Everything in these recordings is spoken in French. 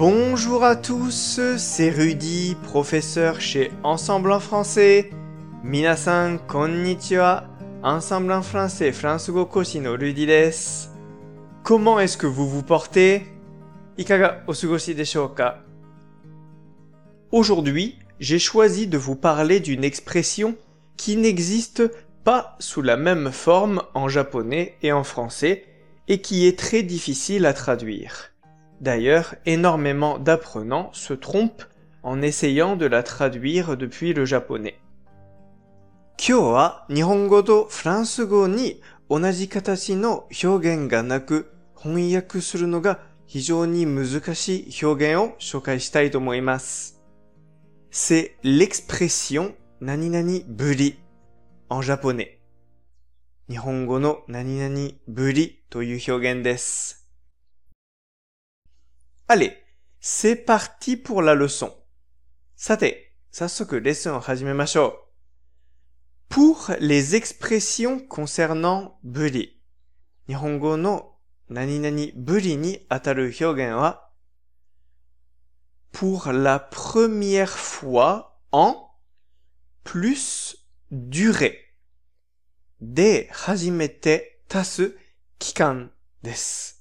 Bonjour à tous, c'est Rudy, professeur chez Ensemble en français. Minasan konnichiwa, Ensemble en français, France go koshi no Rudy desu. Comment est-ce que vous vous portez? Ikaga osugoshi desho ka Aujourd'hui, j'ai choisi de vous parler d'une expression qui n'existe pas sous la même forme en japonais et en français et qui est très difficile à traduire. D'ailleurs, énormément d'apprenants se trompent en essayant de la traduire depuis le japonais. 今日は日本語とフランス語に同じ形の表現がなく翻訳するのが非常に難しい表現を紹介したいと思います。C'est l'expression 何々ぶり en japonais. 日本語の何々ぶりという表現です。 Allez, c'est parti pour la leçon. さて、早速レッスンを始めましょう。Pour les expressions concernant ぶり、日本語の何々ぶりにあたる表現は、pour la première fois en plus durée で初めて足す期間です。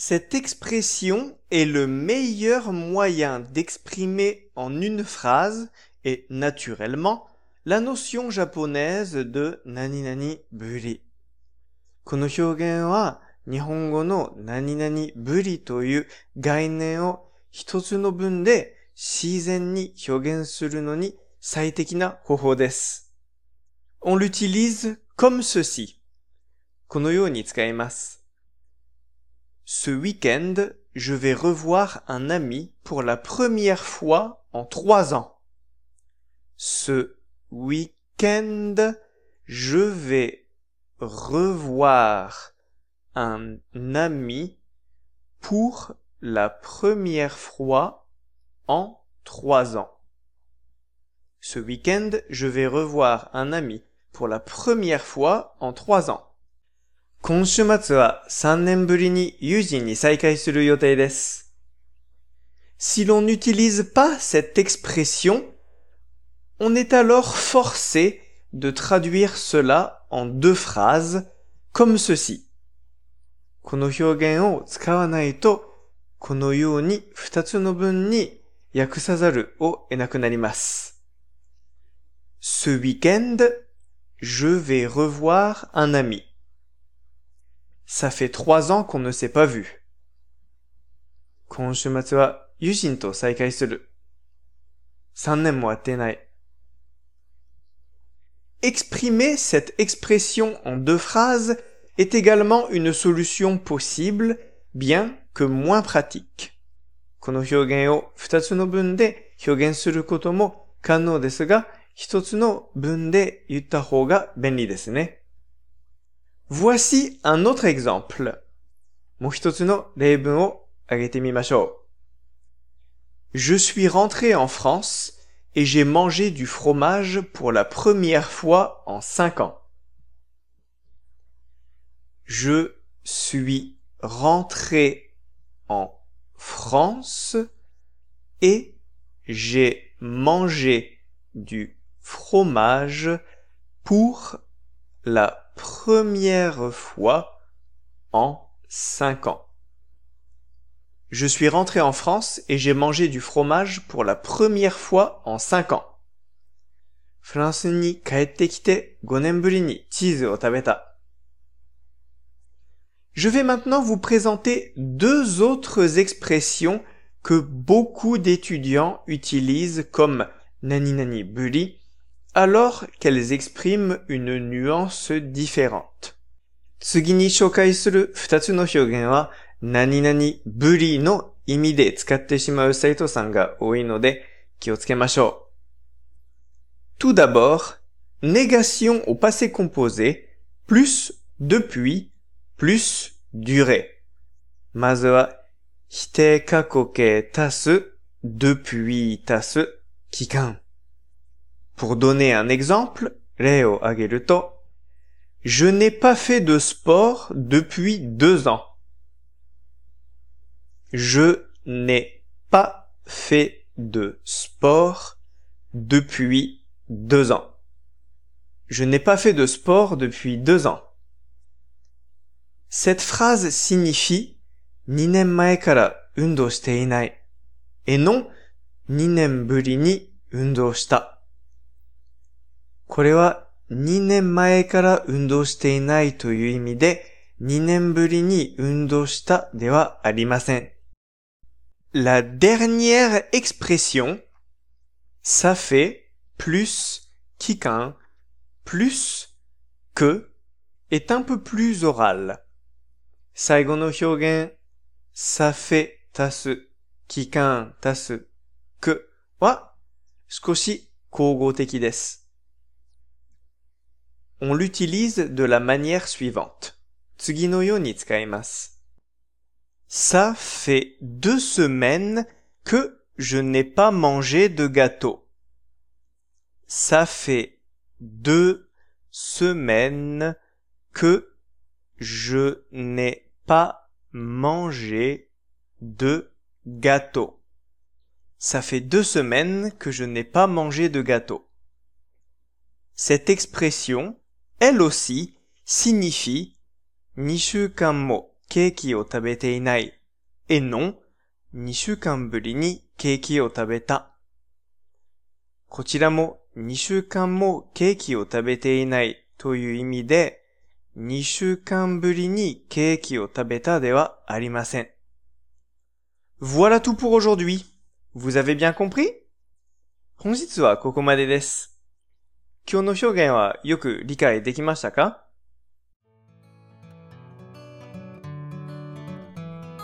Cette expression est le meilleur moyen d'exprimer en une phrase et naturellement la notion japonaise de 何々ぶり。この表現は日本語の何々ぶりという概念を一つの文で自然に表現するのに最適な方法です。On l'utilise comme ceci. このように使います。 Ce week-end, je vais revoir un ami pour la première fois en trois ans. Ce week-end, je vais revoir un ami pour la première fois en trois ans. Ce week-end, je vais revoir un ami pour la première fois en trois ans. 今週末は3年ぶりに友人に再会する予定です。Si l'on n'utilise pas cette expression, on est alors forcé de traduire cela en deux phrases comme ceci. この表現を使わないと、このように二つの文に訳さざるを得なくなります。Ce week-end, je vais revoir un ami. Ça fait trois ans qu'on ne s'est pas vu. 今週末は友人と再会する。三年も会っていない。Exprimer cette expression en deux phrases est également une solution possible, bien que moins pratique. この表現を二つの文で表現することも可能ですが、一つの文で言った方が便利ですね。 Voici un autre exemple. Je suis rentré en France et j'ai mangé du fromage pour la première fois en cinq ans. Je suis rentré en France et j'ai mangé du fromage pour la première fois en cinq ans. Je suis rentré en France et j'ai mangé du fromage pour la première fois en cinq ans. Je vais maintenant vous présenter deux autres expressions que beaucoup d'étudiants utilisent comme nani nani buri alors qu'elles expriment une nuance différente. 次に紹介する二つの表現は何々ぶりの意味で使ってしまう生徒さんが多いので気をつけましょう。Tout d'abord, négation au passé composé plus depuis plus durée. まずは否定過去形足す depuis 足す期間。 pour donner un exemple, Leo Ageruto, je n'ai pas fait de sport depuis deux ans. Je n'ai pas fait de sport depuis deux ans. Je n'ai pas fait de sport depuis deux ans. Cette phrase signifie Ninenmae kara undo shite et non Ninen. これは2年前から運動していないという意味で2年ぶりに運動したではありません。La dernière expression, ça fait plus, kikan, plus, que, est un peu plus oral. 最後の表現、ça fait 足す、期間足す、くは少し口語的です。On l'utilise de la manière suivante. Ça fait deux semaines que je n'ai pas mangé de gâteau. Ça fait deux semaines que je n'ai pas mangé de gâteau. Ça fait deux semaines que je n'ai pas mangé de gâteau. Cette expression elle aussi, signifie 2週間もケーキを食べていない。et non 2週間ぶりにケーキを食べた。こちらも2週間もケーキを食べていないという意味で、2週間ぶりにケーキを食べたではありません。Voilà tout pour aujourd'hui. Vous avez bien compris? 本日はここまでです。今日の表現はよく理解できましたか？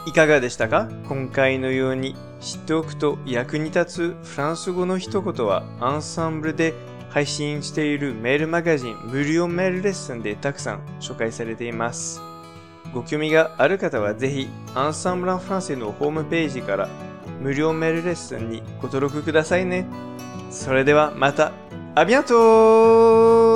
いかがでしたか？今回のように知っておくと役に立つフランス語の一言はアンサンブルで配信しているメールマガジン無料メールレッスンでたくさん紹介されています。ご興味がある方はぜひアンサンブランフランセのホームページから無料メールレッスンにご登録くださいね。それではまた、À bientôt.